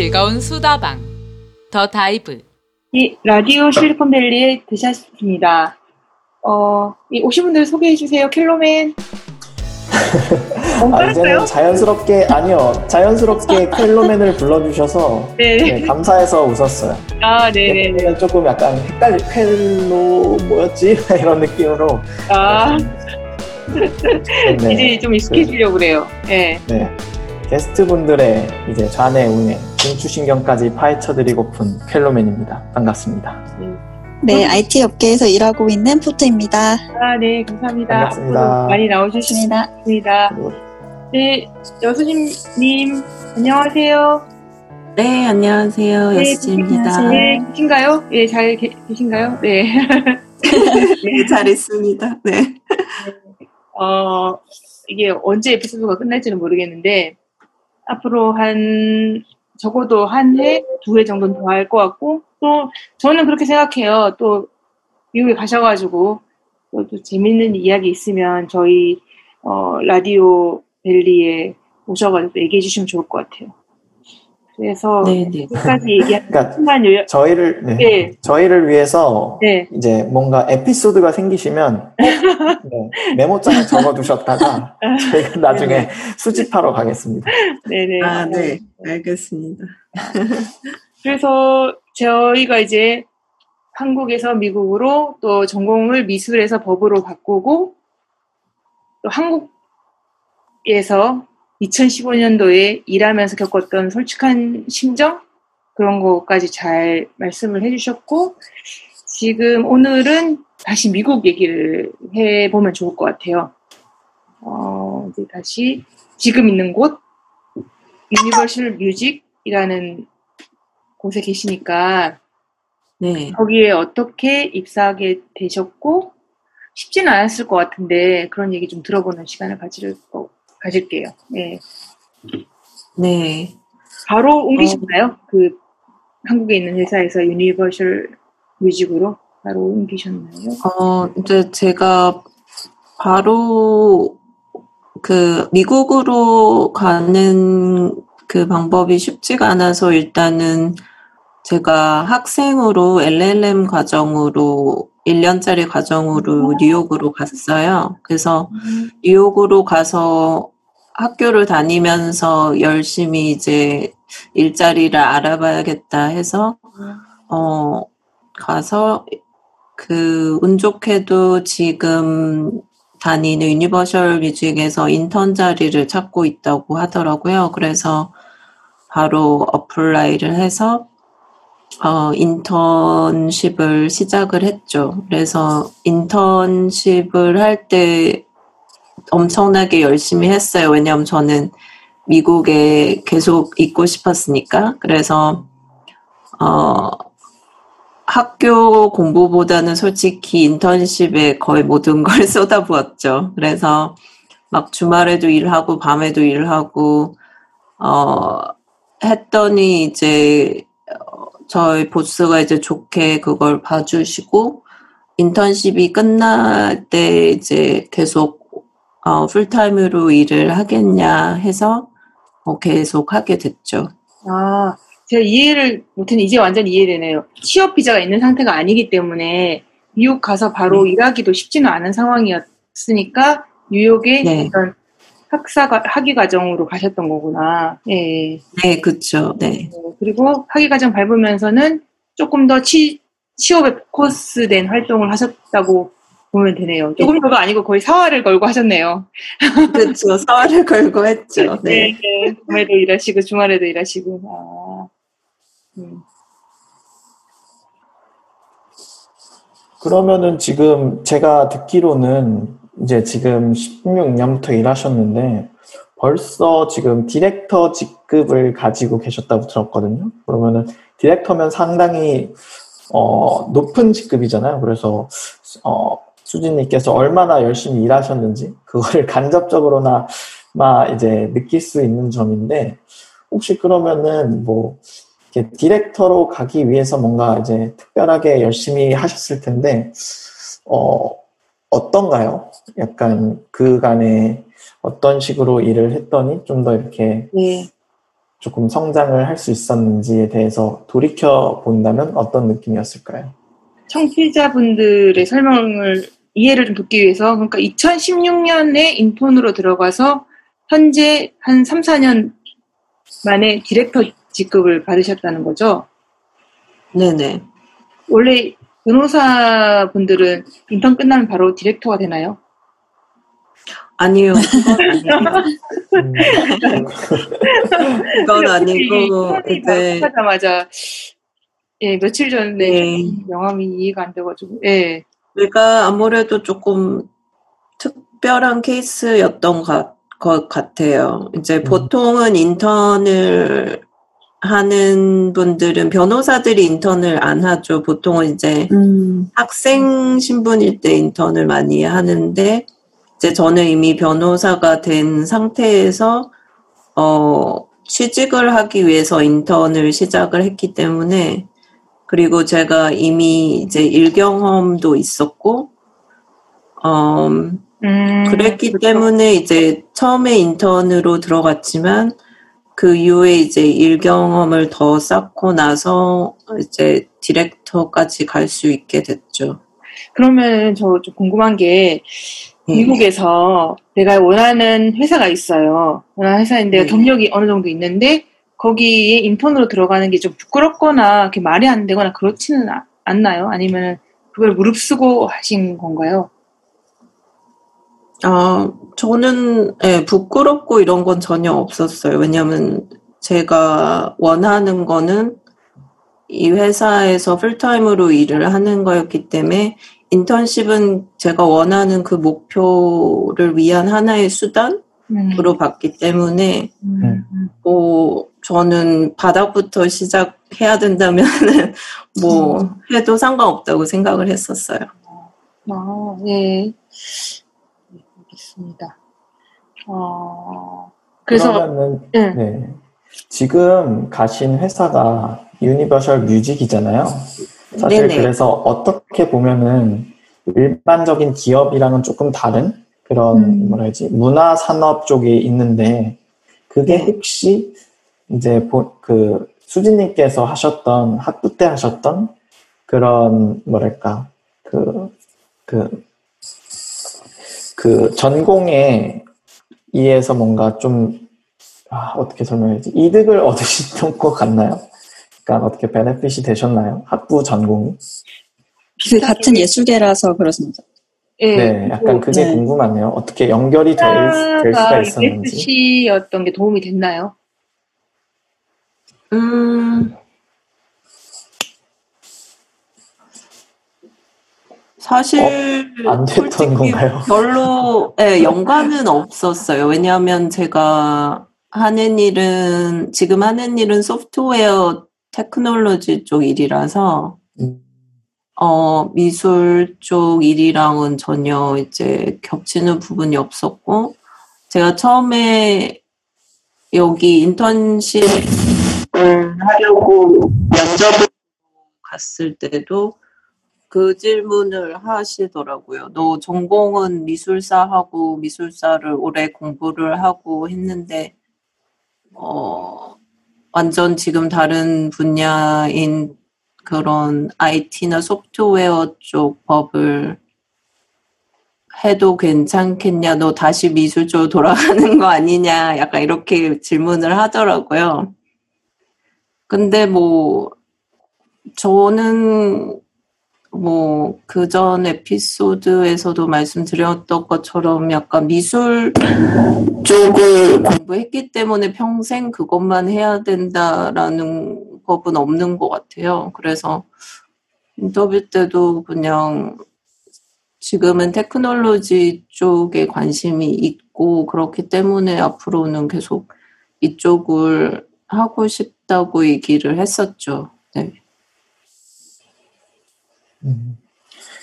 즐거운 수다방 더 다이브 이 라디오 실리콘밸리에 되셨습니다. 어, 이 오신 분들 소개해 주세요. 킬로맨. 아, 이제는 자연스럽게 아니요 자연스럽게 켈로맨을 불러주셔서 네. 네, 감사해서 웃었어요. 아, 네네. 네. 조금 약간 헷갈리 켈로 뭐였지 이런 느낌으로 아, 네, 이제 좀 익숙해지려고 그 래요. 네. 네. 게스트분들의 이제 좌뇌 우뇌 중추신경까지 파헤쳐드리고픈 켈로맨입니다. 반갑습니다. 네, IT 업계에서 일하고 있는 포트입니다. 아, 네. 감사합니다. 반갑습니다. 앞으로 많이 나오주시습니다. 좋습니다. 네. 여수진님, 안녕하세요. 네, 안녕하세요. 여수지입니다. 안녕하세요. 네, 계신가요? 예, 잘 계, 계신가요? 네. 네, 잘 있습니다. 네. 어, 이게 언제 에피소드가 끝날지는 모르겠는데, 앞으로 한, 적어도 한 회, 두회 정도는 더 할 것 같고, 또, 저는 그렇게 생각해요. 또, 미국에 가셔가지고, 또, 또 재밌는 이야기 있으면 저희, 어, 라디오 벨리에 오셔가지고 또 얘기해 주시면 좋을 것 같아요. 그래서, 네, 네. 끝까지 얘기하는 그러니까 순간 요약, 저희를 네. 네. 저희를 위해서 네. 이제 뭔가 에피소드가 생기시면 네, 메모장에 적어두셨다가 저희가 나중에 수집하러 가겠습니다. 네네. 아, 네. 알겠습니다. 그래서 저희가 이제 한국에서 미국으로 또 전공을 미술에서 법으로 바꾸고 또 한국에서 2015년도에 일하면서 겪었던 솔직한 심정 그런 것까지 잘 말씀을 해주셨고 지금 오늘은 다시 미국 얘기를 해보면 좋을 것 같아요. 어, 이제 다시 지금 있는 곳 Universal Music이라는 곳에 계시니까 네. 거기에 어떻게 입사하게 되셨고 쉽지는 않았을 것 같은데 그런 얘기 좀 들어보는 시간을 가질 거, 가질게요. 네. 네. 바로 옮기셨나요? 그 한국에 있는 회사에서 Universal Music으로 바로 옮기셨나요? 어, 이제 제가 바로 그 미국으로 가는 그 방법이 쉽지가 않아서 일단은 제가 학생으로 LLM 과정으로 1년짜리 과정으로 뉴욕으로 갔어요. 그래서 뉴욕으로 가서 학교를 다니면서 열심히 이제 일자리를 알아봐야겠다 해서 어 가서 그 운 좋게도 지금 다니는 Universal Music에서 인턴 자리를 찾고 있다고 하더라고요. 그래서 바로 apply를 해서 어, 인턴십을 시작을 했죠. 그래서 인턴십을 할 때 엄청나게 열심히 했어요. 왜냐하면 저는 미국에 계속 있고 싶었으니까. 그래서 어, 학교 공부보다는 솔직히 인턴십에 거의 모든 걸 쏟아부었죠. 그래서 막 주말에도 일하고 밤에도 일하고 어 했더니 이제 어, 저희 보스가 이제 좋게 그걸 봐주시고 인턴십이 끝날 때 이제 계속 어, 풀타임으로 일을 하겠냐 해서 어, 계속 하게 됐죠. 아, 제가 이해를 못했는데 이제 완전 이해되네요. 취업 비자가 있는 상태가 아니기 때문에 미국 가서 바로 일하기도 쉽지는 않은 상황이었으니까 뉴욕에 네. 어떤 학사 과- 학위 과정으로 가셨던 거구나. 예. 네, 그쵸. 네. 어, 그리고 학위 과정 밟으면서는 조금 더 치, 취업에 코스된 활동을 하셨다고 보면 되네요. 조금 더가 아니고 거의 사활을 걸고 하셨네요. 그쵸. 사활을 걸고 했죠. 네. 네. 밤에도 일하시고 주말에도 일하시고. 아. 음. 그러면은 지금 제가 듣기로는 이제 지금 16년부터 일하셨는데 벌써 지금 디렉터 직급을 가지고 계셨다고 들었거든요. 그러면은 디렉터면 상당히 어, 높은 직급이잖아요. 그래서 어, 수진님께서 얼마나 열심히 일하셨는지 그거를 간접적으로나 마 이제 느낄 수 있는 점인데 혹시 그러면은 뭐 디렉터로 가기 위해서 뭔가 이제 특별하게 열심히 하셨을 텐데 어 어떤가요? 약간 그간에 어떤 식으로 일을 했더니 좀 더 이렇게 네. 조금 성장을 할 수 있었는지에 대해서 돌이켜 본다면 어떤 느낌이었을까요? 청취자분들의 설명을 이해를 좀 돕기 위해서 그러니까 2016년에 인턴으로 들어가서 현재 한 3, 4년 만에 디렉터 직급을 받으셨다는 거죠. 네네. 원래 변호사분들은 인턴 끝나면 바로 디렉터가 되나요? 아니요. 그건 아니고. 음, 그건 아니고, 이제, 하자마자 예 며칠 전에 네. 명함이 이해가 안 돼가지고 예 내가 아무래도 조금 특별한 케이스였던 것, 것 같아요. 이제 음. 보통은 인턴을 하는 분들은 변호사들이 인턴을 안 하죠. 보통은 이제 음, 학생 신분일 때 인턴을 많이 하는데 이제 저는 이미 변호사가 된 상태에서 어 취직을 하기 위해서 인턴을 시작을 했기 때문에 그리고 제가 이미 이제 일 경험도 있었고 어 음, 그랬기 그렇죠. 때문에 이제 처음에 인턴으로 들어갔지만 그 이후에 이제 일 경험을 더 쌓고 나서 이제 디렉터까지 갈 수 있게 됐죠. 그러면 저 좀 궁금한 게 예. 미국에서 내가 원하는 회사가 있어요. 원하는 회사인데 네. 경력이 어느 정도 있는데 거기에 인턴으로 들어가는 게 좀 부끄럽거나 이렇게 말이 안 되거나 그렇지는 아- 않나요? 아니면 그걸 무릅쓰고 하신 건가요? 아, 저는 예, 부끄럽고 이런 건 전혀 없었어요. 왜냐하면 제가 원하는 거는 이 회사에서 풀타임으로 일을 하는 거였기 때문에 인턴십은 제가 원하는 그 목표를 위한 하나의 수단으로 음, 봤기 때문에 음, 음. 뭐 저는 바닥부터 시작해야 된다면 뭐 해도 상관없다고 생각을 했었어요. 아, 네. 네, 알겠습니다. 어, 그래서, 그러면은 예. 네. 지금 가신 회사가 Universal Music이잖아요. 사실 네네. 그래서 어떻게 보면은 일반적인 기업이랑은 조금 다른 그런 음. 뭐라 해야지 문화 산업 쪽에 있는데 그게 네. 혹시 이제 보- 그 수진님께서 하셨던 학부 때 하셨던 그런 뭐랄까 그 그, 그 전공에 의해서 뭔가 좀 아, 어떻게 설명해야지 이득을 얻으셨던 것 같나요? 그러니까 어떻게 베네핏이 되셨나요? 학부 전공이? 그 같은 예술계라서 그렇습니다. 예. 네, 약간 그게 네. 궁금하네요. 어떻게 연결이 될, 될 수가 회사가 있었는지. FC였던 게 도움이 됐나요? 음, 사실 어? 안 됐던 건가요? 별로 예, 연관은 없었어요. 왜냐하면 제가 하는 일은 지금 하는 일은 소프트웨어 테크놀로지 쪽 일이라서 음. 어, 미술 쪽 일이랑은 전혀 이제 겹치는 부분이 없었고, 제가 처음에 여기 인턴십을 하려고 면접을 갔을 때도 그 질문을 하시더라고요. 너 전공은 미술사하고 미술사를 오래 공부를 하고 했는데, 어, 완전 지금 다른 분야인 그런 IT나 소프트웨어 쪽 법을 해도 괜찮겠냐, 너 다시 미술 쪽으로 돌아가는 거 아니냐, 약간 이렇게 질문을 하더라고요. 근데 뭐, 저는 뭐, 그 전 에피소드에서도 말씀드렸던 것처럼 약간 미술 쪽을 공부했기 때문에 평생 그것만 해야 된다라는 법은 없는 것 같아요. 그래서 인터뷰 때도 그냥 지금은 테크놀로지 쪽에 관심이 있고 그렇기 때문에 앞으로는 계속 이쪽을 하고 싶다고 얘기를 했었죠. 네. 음.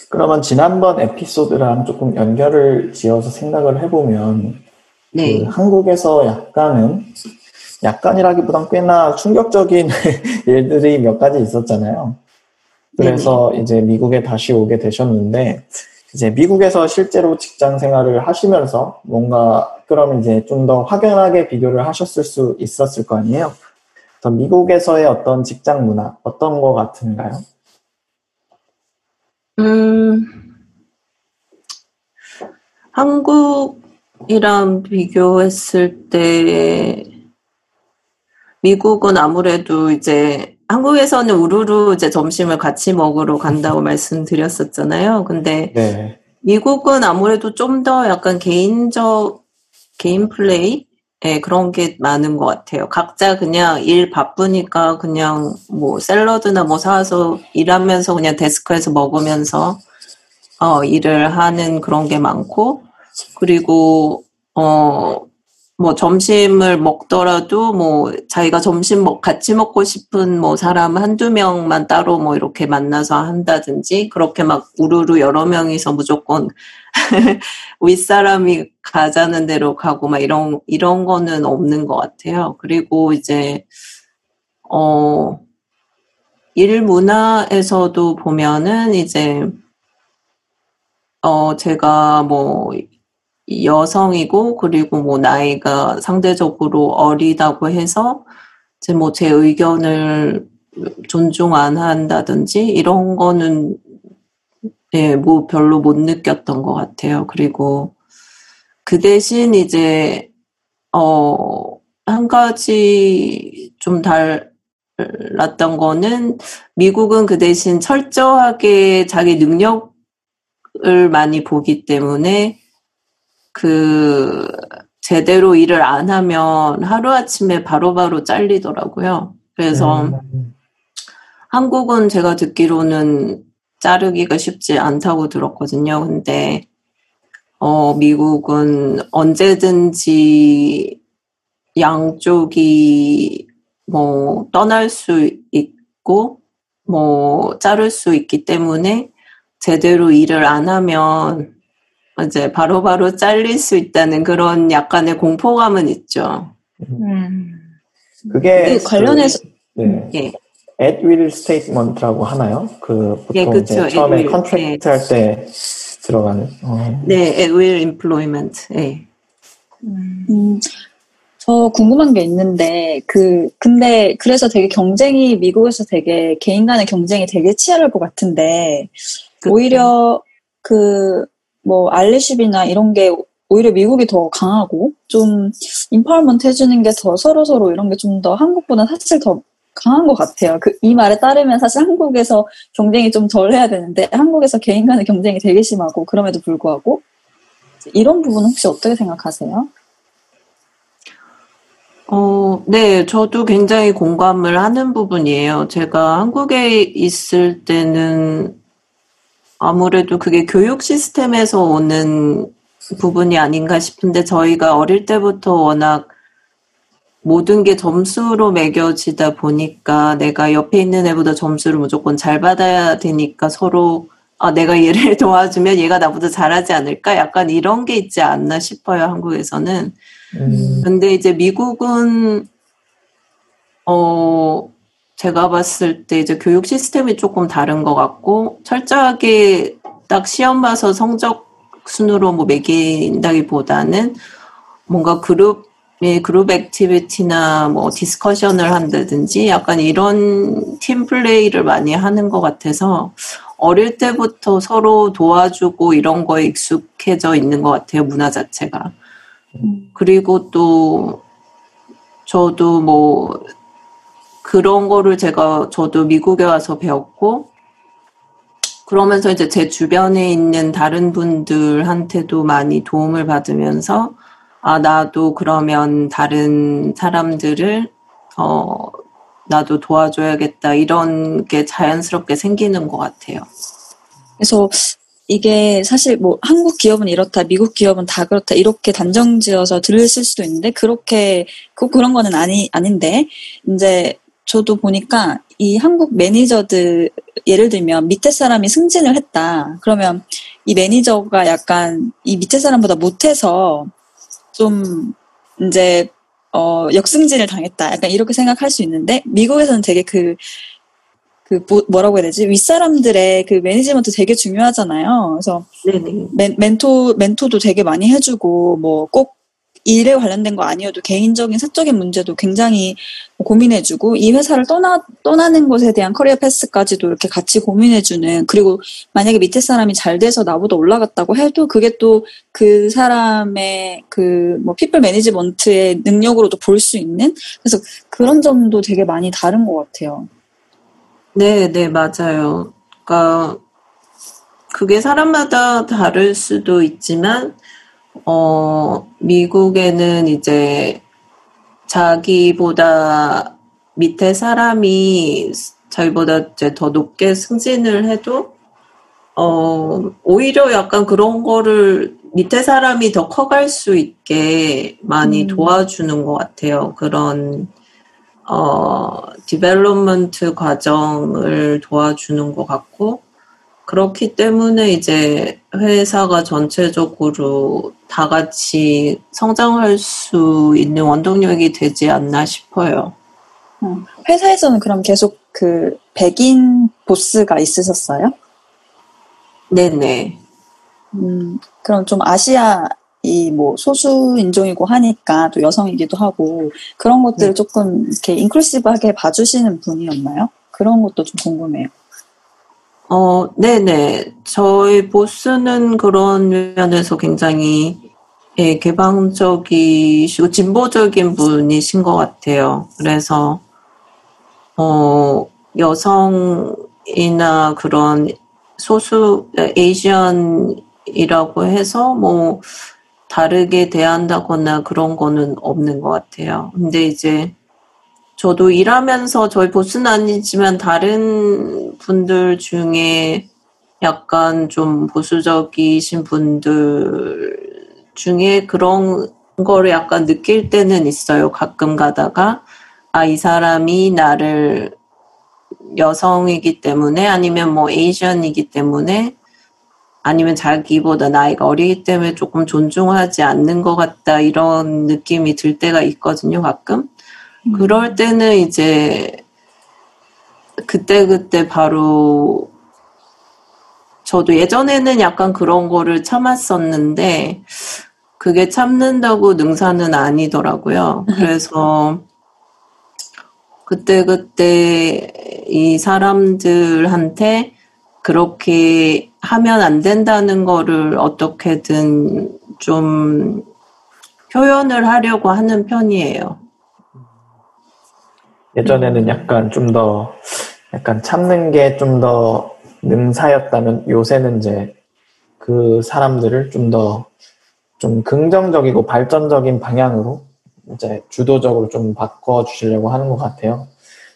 그러면 지난번 에피소드랑 조금 연결을 지어서 생각을 해보면 네. 그 한국에서 약간은 약간이라기보단 꽤나 충격적인 일들이 몇 가지 있었잖아요. 그래서 이제 미국에 다시 오게 되셨는데 이제 미국에서 실제로 직장 생활을 하시면서 뭔가 그럼 이제 좀 더 확연하게 비교를 하셨을 수 있었을 거 아니에요. 미국에서의 어떤 직장 문화 어떤 거 같은가요? 음, 한국이랑 비교했을 때 미국은 아무래도 이제 한국에서는 우르르 이제 점심을 같이 먹으러 간다고 말씀드렸었잖아요. 근데 네. 미국은 아무래도 좀 더 약간 개인적 개인 플레이 예, 그런 게 많은 것 같아요. 각자 그냥 일 바쁘니까 그냥 뭐 샐러드나 뭐 사와서 일하면서 그냥 데스크에서 먹으면서 어, 일을 하는 그런 게 많고 그리고 어, 뭐 점심을 먹더라도 뭐 자기가 점심 먹 같이 먹고 싶은 뭐 사람 한두 명만 따로 뭐 이렇게 만나서 한다든지 그렇게 막 우르르 여러 명이서 무조건 윗사람이 가자는 대로 가고 막 이런 이런 거는 없는 것 같아요. 그리고 이제 어 일 문화에서도 보면은 이제 어 제가 뭐 여성이고 그리고 뭐 나이가 상대적으로 어리다고 해서 이제 뭐 제 의견을 존중 안 한다든지 이런 거는 예, 뭐 별로 못 느꼈던 것 같아요. 그리고 그 대신 이제 어, 한 가지 좀 달랐던 거는 미국은 그 대신 철저하게 자기 능력을 많이 보기 때문에 그 제대로 일을 안 하면 하루아침에 바로바로 잘리더라고요. 그래서 음, 한국은 제가 듣기로는 자르기가 쉽지 않다고 들었거든요. 근데 어, 미국은 언제든지 양쪽이 뭐 떠날 수 있고 뭐 자를 수 있기 때문에 제대로 일을 안 하면 이제 바로바로 잘릴 수 있다는 그런 약간의 공포감은 있죠. 음. 그게 그 관련해서- 그, 네. 예. at will statement라고 하나요? 그 보통 예, 그쵸. 처음에. contract 할때 들어가는. 어. 네, at will employment. 예. 음. 음, 저 궁금한 게 있는데 그 근데 그래서 되게 경쟁이 미국에서 되게 개인 간의 경쟁이 되게 치열할 것 같은데 그쵸. 오히려 그 뭐 allyship이나 이런 게 오히려 미국이 더 강하고 좀 empowerment 해주는 게 더 서로 서로 이런 게 좀 더 한국보다 사실 더 강한 것 같아요. 그 이 말에 따르면 사실 한국에서 경쟁이 좀 덜 해야 되는데 한국에서 개인 간의 경쟁이 되게 심하고 그럼에도 불구하고 이런 부분 혹시 어떻게 생각하세요? 어, 네, 저도 굉장히 공감을 하는 부분이에요. 제가 한국에 있을 때는 아무래도 그게 교육 시스템에서 오는 부분이 아닌가 싶은데 저희가 어릴 때부터 워낙 모든 게 점수로 매겨지다 보니까 내가 옆에 있는 애보다 점수를 무조건 잘 받아야 되니까 서로 아, 내가 얘를 도와주면 얘가 나보다 잘하지 않을까? 약간 이런 게 있지 않나 싶어요, 한국에서는. 음, 근데 이제 미국은 어 제가 봤을 때 이제 교육 시스템이 조금 다른 것 같고 철저하게 딱 시험 봐서 성적 순으로 뭐 매긴다기보다는 뭔가 그룹 의 그룹 activity나 뭐 discussion을 한다든지 약간 이런 팀 플레이를 많이 하는 것 같아서 어릴 때부터 서로 도와주고 이런 거에 익숙해져 있는 것 같아요 문화 자체가. 그리고 또 저도 뭐 그런 거를 제가 저도 미국에 와서 배웠고 그러면서 이제 제 주변에 있는 다른 분들한테도 많이 도움을 받으면서 아 나도 그러면 다른 사람들을 어 나도 도와줘야겠다 이런 게 자연스럽게 생기는 것 같아요. 그래서 이게 사실 뭐 한국 기업은 이렇다, 미국 기업은 다 그렇다 이렇게 단정지어서 들으실 수도 있는데 그렇게 그 그런 거는 아니 아닌데 이제 저도 보니까 이 한국 매니저들 예를 들면 밑에 사람이 승진을 했다. 그러면 이 매니저가 약간 이 밑에 사람보다 못해서 좀 이제 어 역승진을 당했다. 약간 이렇게 생각할 수 있는데 미국에서는 되게 그그 뭐라고 해야 되지 윗사람들의 그 management 되게 중요하잖아요. 그래서. 멘, 멘토 멘토도 되게 많이 해주고 뭐 꼭 일에 관련된 거 아니어도 개인적인 사적인 문제도 굉장히 고민해주고 이 회사를 떠나 떠나는 것에 대한 career path까지도 이렇게 같이 고민해주는 그리고 만약에 밑에 사람이 잘 돼서 나보다 올라갔다고 해도 그게 또 그 사람의 그 뭐 people management의 능력으로도 볼 수 있는 그래서 그런 점도 되게 많이 다른 것 같아요. 네, 네, 맞아요. 그러니까 그게 사람마다 다를 수도 있지만 어, 미국에는 이제 자기보다 밑에 사람이 자기보다 이제 더 높게 승진을 해도 어, 오히려 약간 그런 거를 밑에 사람이 더 커갈 수 있게 많이 음. 도와주는 것 같아요. 그런, 어, development 과정을 도와주는 것 같고, 그렇기 때문에 이제 회사가 전체적으로 다 같이 성장할 수 있는 원동력이 되지 않나 싶어요. 회사에서는 그럼 계속 그 백인 보스가 있으셨어요? 네네. 음, 그럼 좀 아시아 이뭐 소수 인종이고 하니까 또 여성이기도 하고 그런 것들을 네. 조금 이렇게 인클루시브하게 봐주시는 분이었나요? 그런 것도 좀 궁금해요. 어, 네네. 저희 보스는 그런 면에서 굉장히 예, 개방적이시고 진보적인 분이신 것 같아요. 그래서 어, 여성이나 그런 소수 에이시언이라고 해서 뭐 다르게 대한다거나 그런 거는 없는 것 같아요. 근데 이제 저도 일하면서 저희 보스는 아니지만 다른 분들 중에 약간 좀 보수적이신 분들 중에 그런 거를 약간 느낄 때는 있어요. 가끔 가다가 아, 이 사람이 나를 여성이기 때문에 아니면 뭐 에이션이기 때문에 아니면 자기보다 나이가 어리기 때문에 조금 존중하지 않는 것 같다 이런 느낌이 들 때가 있거든요, 가끔. 그럴 때는 이제 그때 그때 바로 저도 예전에는 약간 그런 거를 참았었는데 그게 참는다고 능사는 아니더라고요. 그래서 그때그때 이 사람들한테 그렇게 하면 안 된다는 거를 어떻게든 좀 표현을 하려고 하는 편이에요. 예전에는 약간 좀 더 약간 참는 게 좀 더 능사였다면 요새는 이제 그 사람들을 좀더좀 긍정적이고 발전적인 방향으로 이제 주도적으로 좀 바꿔 주시려고 하는 것 같아요.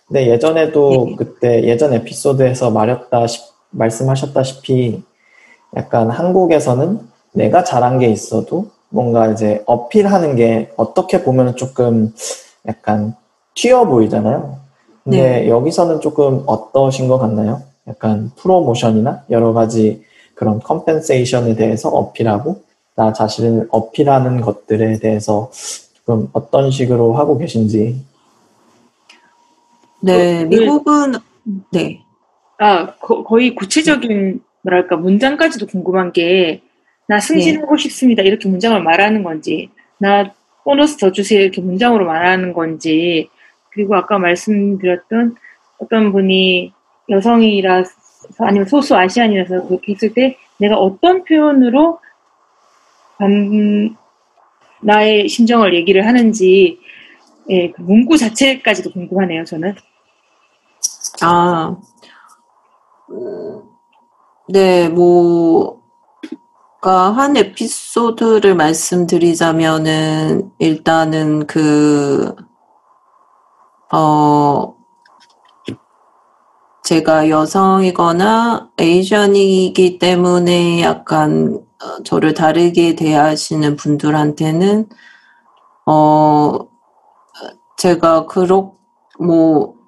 근데 예전에도 네. 그때 예전 에피소드에서 말했다 말씀하셨다시피 약간 한국에서는 내가 잘한 게 있어도 뭔가 이제 어필하는 게 어떻게 보면 조금 약간 튀어 보이잖아요. 근데 여기서는 조금 어떠신 것 같나요? 약간 프로모션이나 여러 가지 그런 컴펜세이션에 대해서 어필하고 나 자신을 어필하는 것들에 대해서 조금 어떤 식으로 하고 계신지. 네, 어, 미국은 네. 아, 거, 거의 구체적인, 뭐랄까, 문장까지도 궁금한 게, 나 승진하고 싶습니다. 이렇게 문장을 말하는 건지, 나 보너스 더 주세요. 이렇게 문장으로 말하는 건지, 그리고 아까 말씀드렸던 어떤 분이 여성이라서, 아니면 소수 아시안이라서 그렇게 했을 때, 내가 어떤 표현으로 반, 나의 심정을 얘기를 하는지, 예, 그 문구 자체까지도 궁금하네요, 저는. 아, 음, 네, 뭐, 그러니까 한 에피소드를 말씀드리자면은, 일단은 그, 어, 제가 여성이거나 에이션이기 때문에 약간 어, 저를 다르게 대하시는 분들한테는, 어, 제가 그렇, 뭐,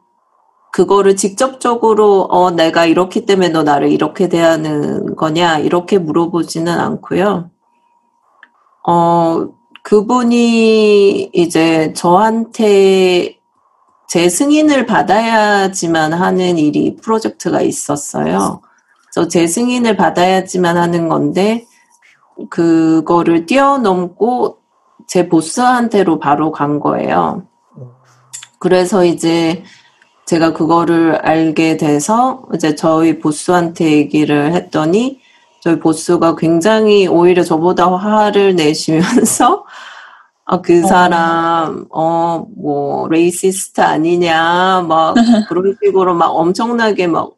그거를 직접적으로 어 내가 이렇기 때문에 너 나를 이렇게 대하는 거냐 이렇게 물어보지는 않고요. 어 그분이 이제 저한테 제 승인을 받아야지만 하는 일이 프로젝트가 있었어요. 그래서 제 승인을 받아야지만 하는 건데 그거를 뛰어넘고 제 보스한테로 바로 간 거예요. 그래서 이제 제가 그거를 알게 돼서 이제 저희 보스한테 얘기를 했더니 저희 보스가 굉장히 오히려 저보다 화를 내시면서 아, 그 사람, 어, 뭐, racist 아니냐, 막, 그런 식으로 막 엄청나게 막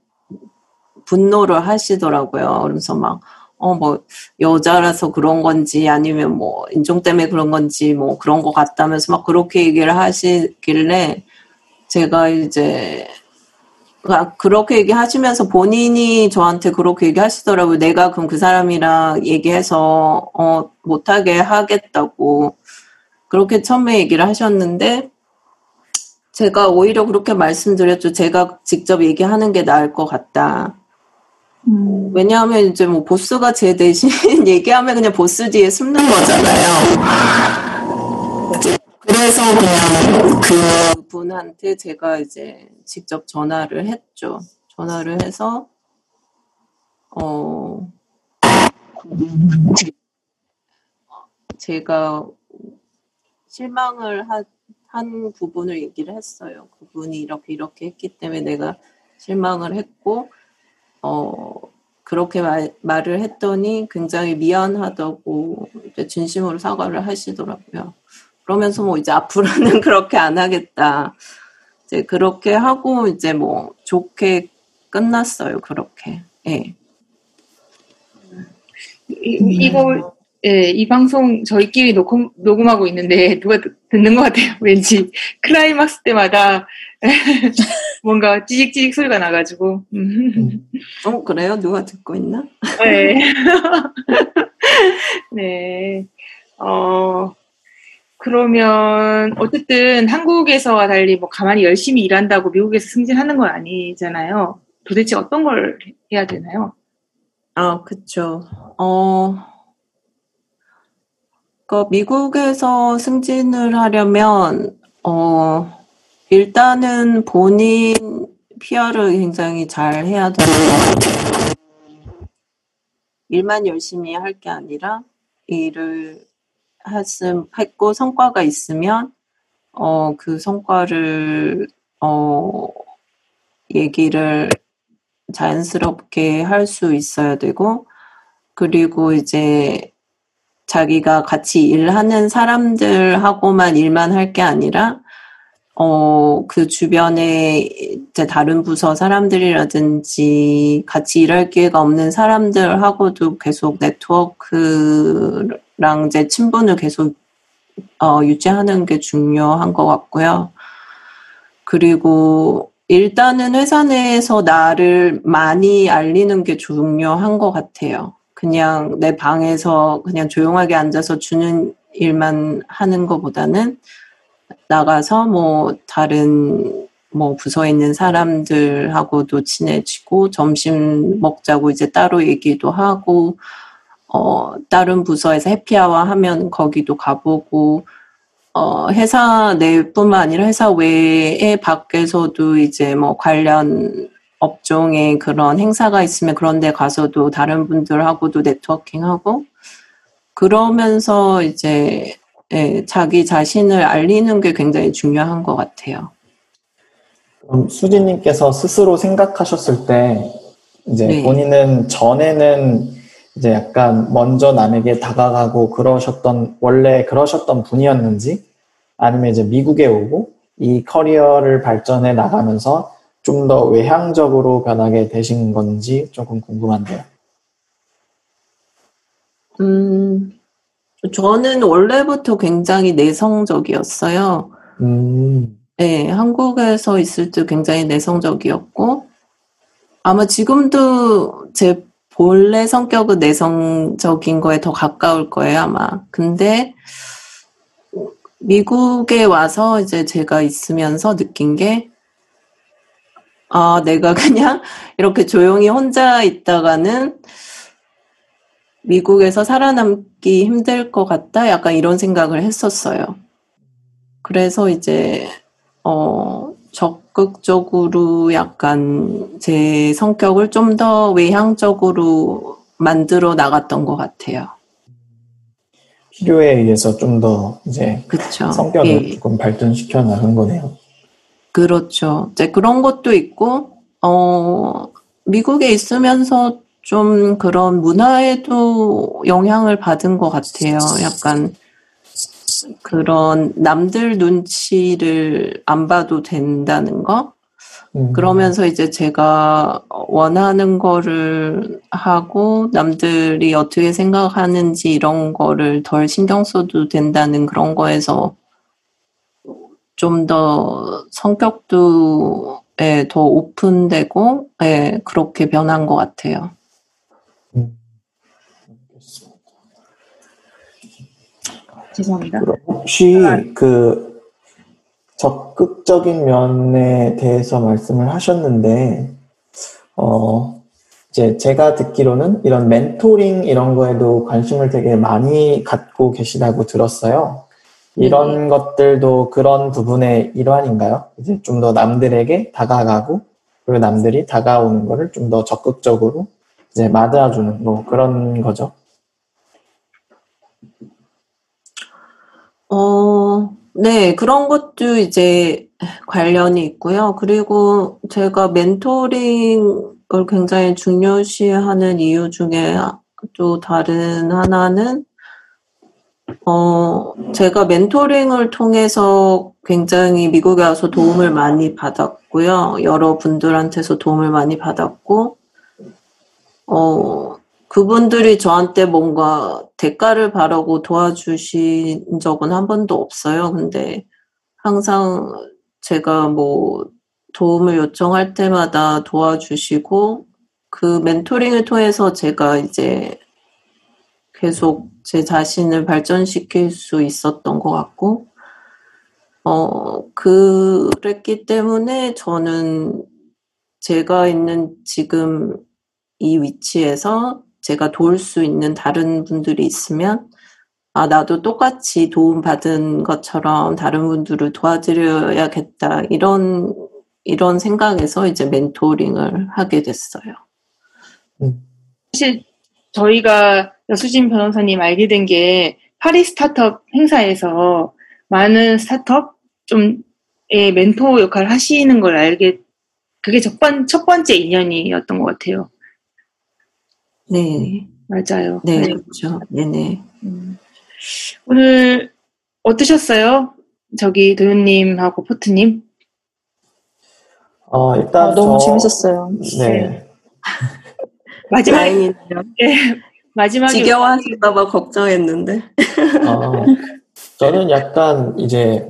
분노를 하시더라고요. 그러면서 막, 어, 뭐, 여자라서 그런 건지 아니면 뭐, 인종 때문에 그런 건지 뭐, 그런 것 같다면서 막 그렇게 얘기를 하시길래 제가 이제, 그렇게 얘기하시면서 본인이 저한테 그렇게 얘기하시더라고요. 내가 그럼 그 사람이랑 얘기해서, 어, 못하게 하겠다고. 그렇게 처음에 얘기를 하셨는데, 제가 오히려 그렇게 말씀드렸죠. 제가 직접 얘기하는 게 나을 것 같다. 음. 왜냐하면 이제 뭐 보스가 제 대신 얘기하면 그냥 보스 뒤에 숨는 거잖아요. 그래서 그냥 그 분한테 제가 이제 직접 전화를 했죠. 전화를 해서 어 제가 실망을 한, 한 부분을 얘기를 했어요. 그분이 이렇게 이렇게 했기 때문에 내가 실망을 했고 어, 그렇게 말, 말을 했더니 굉장히 미안하다고 진심으로 사과를 하시더라고요. 그러면서 뭐 이제 앞으로는 그렇게 안 하겠다. 이제 그렇게 하고 이제 뭐 좋게 끝났어요. 그렇게. 예. 이, 이거 예, 이 방송 저희끼리 녹음, 녹음하고 있는데 누가 듣는 것 같아요. 왠지 클라이막스 때마다 뭔가 찌직찌직 소리가 나가지고. 음. 어 그래요? 누가 듣고 있나? 네. 네. 어 그러면 어쨌든 한국에서와 달리 뭐 가만히 열심히 일한다고 미국에서 승진하는 건 아니잖아요. 도대체 어떤 걸 해야 되나요? 아, 그쵸. 어, 그 미국에서 승진을 하려면 어 일단은 본인 PR을 굉장히 잘 해야 되는. 일만 열심히 할 게 아니라 일을 했음 했고 성과가 있으면 어 그 성과를 어 얘기를 자연스럽게 할 수 있어야 되고 그리고 이제 자기가 같이 일하는 사람들하고만 일만 할 게 아니라 어, 그 주변에 이제 다른 부서 사람들이라든지 같이 일할 기회가 없는 사람들하고도 계속 네트워크랑 이제 친분을 계속 어, 유지하는 게 중요한 것 같고요. 그리고 일단은 회사 내에서 나를 많이 알리는 게 중요한 것 같아요. 그냥 내 방에서 그냥 조용하게 앉아서 주는 일만 하는 것보다는 나가서 뭐 다른 뭐 부서에 있는 사람들하고도 친해지고 점심 먹자고 이제 따로 얘기도 하고 어 다른 부서에서 해피아워 하면 거기도 가보고 어 회사 내뿐만 아니라 회사 외에 밖에서도 이제 뭐 관련 업종에 그런 행사가 있으면 그런 데 가서도 다른 분들하고도 네트워킹하고 그러면서 이제 예, 자기 자신을 알리는 게 굉장히 중요한 것 같아요. 그럼 수진님께서 스스로 생각하셨을 때 이제 네. 본인은 전에는 이제 약간 먼저 남에게 다가가고 그러셨던 원래 그러셨던 분이었는지 아니면 이제 미국에 오고 이 커리어를 발전해 나가면서 좀 더 외향적으로 변하게 되신 건지 조금 궁금한데요. 음, 저는 원래부터 굉장히 내성적이었어요. 음. 네, 한국에서 있을 때 굉장히 내성적이었고, 아마 지금도 제 본래 성격은 내성적인 거에 더 가까울 거예요, 아마. 근데, 미국에 와서 이제 제가 있으면서 느낀 게, 아, 내가 그냥 이렇게 조용히 혼자 있다가는 미국에서 살아남기 힘들 것 같다? 약간 이런 생각을 했었어요. 그래서 이제, 어, 적극적으로 약간 제 성격을 좀 더 외향적으로 만들어 나갔던 것 같아요. 필요에 의해서 좀 더 이제 그쵸. 성격을 예. 조금 발전시켜 나간 거네요. 그렇죠. 이제 그런 것도 있고, 어, 미국에 있으면서 좀 그런 문화에도 영향을 받은 것 같아요. 약간 그런 남들 눈치를 안 봐도 된다는 거? 음, 그러면서 이제 제가 원하는 거를 하고 남들이 어떻게 생각하는지 이런 거를 덜 신경 써도 된다는 그런 거에서 좀 더 성격도 예, 더 오픈되고 예, 그렇게 변한 것 같아요. 음. 죄송합니다. 혹시 그 적극적인 면에 대해서 말씀을 하셨는데, 어, 이제 제가 듣기로는 이런 멘토링 이런 거에도 관심을 되게 많이 갖고 계시다고 들었어요. 이런 것들도 그런 부분의 일환인가요? 이제 좀 더 남들에게 다가가고, 그리고 남들이 다가오는 거를 좀더 적극적으로 이제 맞아주는 뭐 그런 거죠. 어, 네, 그런 것도 이제 관련이 있고요. 그리고 제가 멘토링을 굉장히 중요시하는 이유 중에 또 다른 하나는, 어, 제가 멘토링을 통해서 굉장히 미국에 와서 도움을 많이 받았고요. 여러 분들한테서 도움을 많이 받았고, 어, 그분들이 저한테 뭔가 대가를 바라고 도와주신 적은 한 번도 없어요. 근데 항상 제가 뭐 도움을 요청할 때마다 도와주시고 그 멘토링을 통해서 제가 이제 계속 제 자신을 발전시킬 수 있었던 것 같고, 어, 그랬기 때문에 저는 제가 있는 지금 이 위치에서 제가 도울 수 있는 다른 분들이 있으면, 아, 나도 똑같이 도움받은 것처럼 다른 분들을 도와드려야겠다. 이런, 이런 생각에서 이제 멘토링을 하게 됐어요. 사실 저희가 여수진 변호사님 알게 된 게 파리 스타트업 행사에서 많은 스타트업 좀의 멘토 역할을 하시는 걸 알게 그게 첫, 번, 첫 번째 인연이었던 것 같아요. 네. 맞아요. 네, 네. 그렇죠. 네네. 음. 오늘 어떠셨어요? 저기 도윤님하고 포트님? 어, 일단 어, 너무 저- 재밌었어요. 네. 마지막에 다행이네요. 예, 마지막에 지겨워하실까 봐 걱정했는데. 어, 저는 약간 이제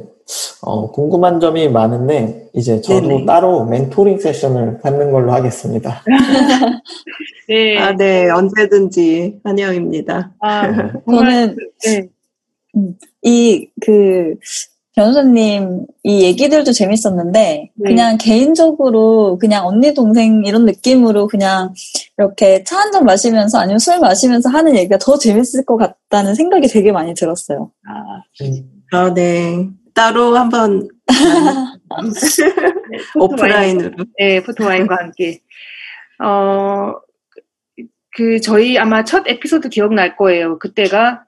어, 궁금한 점이 많은데 이제 저도 네네. 따로 멘토링 세션을 갖는 걸로 하겠습니다. 네. 아, 네. 언제든지 환영입니다. 아, 저는 네. 이그 변호사님 이 얘기들도 재밌었는데 네. 그냥 개인적으로 그냥 언니 동생 이런 느낌으로 그냥 이렇게 차 한 잔 마시면서 아니면 술 마시면서 하는 얘기가 더 재밌을 것 같다는 생각이 되게 많이 들었어요. 아, 아, 네. 따로 한번 네. 오프라인으로. 네, 포토와인과 함께. 어, 그, 저희 아마 첫 에피소드 기억날 거예요. 그때가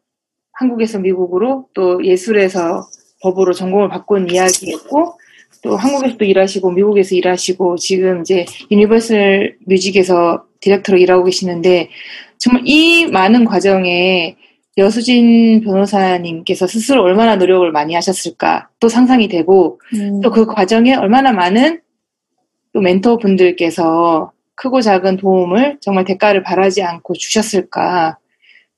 한국에서 미국으로 또 예술에서 법으로 전공을 바꾼 이야기였고, 또 한국에서도 일하시고, 미국에서 일하시고, 지금 이제 Universal Music에서 디렉터로 일하고 계시는데, 정말 이 많은 과정에 여수진 변호사님께서 스스로 얼마나 노력을 많이 하셨을까, 또 상상이 되고, 음, 또그 과정에 얼마나 많은 또 멘토 분들께서 크고 작은 도움을 정말 대가를 바라지 않고 주셨을까.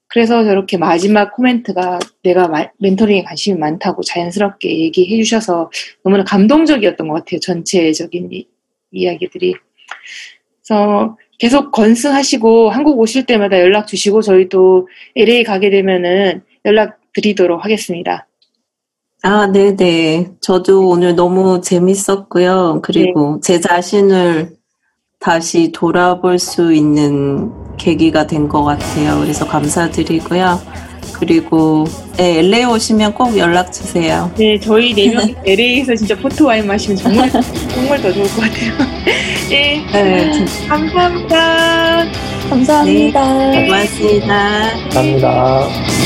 그래서 저렇게 마지막 코멘트가 내가 마- 멘토링에 관심이 많다고 자연스럽게 얘기해 주셔서 너무나 감동적이었던 것 같아요. 전체적인 이, 이야기들이. 그래서 계속 건승하시고 한국 오실 때마다 연락 주시고 저희도 LA 가게 되면은 연락 드리도록 하겠습니다. 아, 네네. 저도 오늘 너무 재밌었고요. 그리고 제 자신을 다시 돌아볼 수 있는 계기가 된 것 같아요. 그래서 감사드리고요. 그리고 네, LA 오시면 꼭 연락 주세요. 네, 저희 네 명이 LA에서 진짜 포토 와인 마시면 정말 정말 더 좋을 것 같아요. 네, 네, 감사합니다. 감사합니다. 고맙습니다. 감사합니다.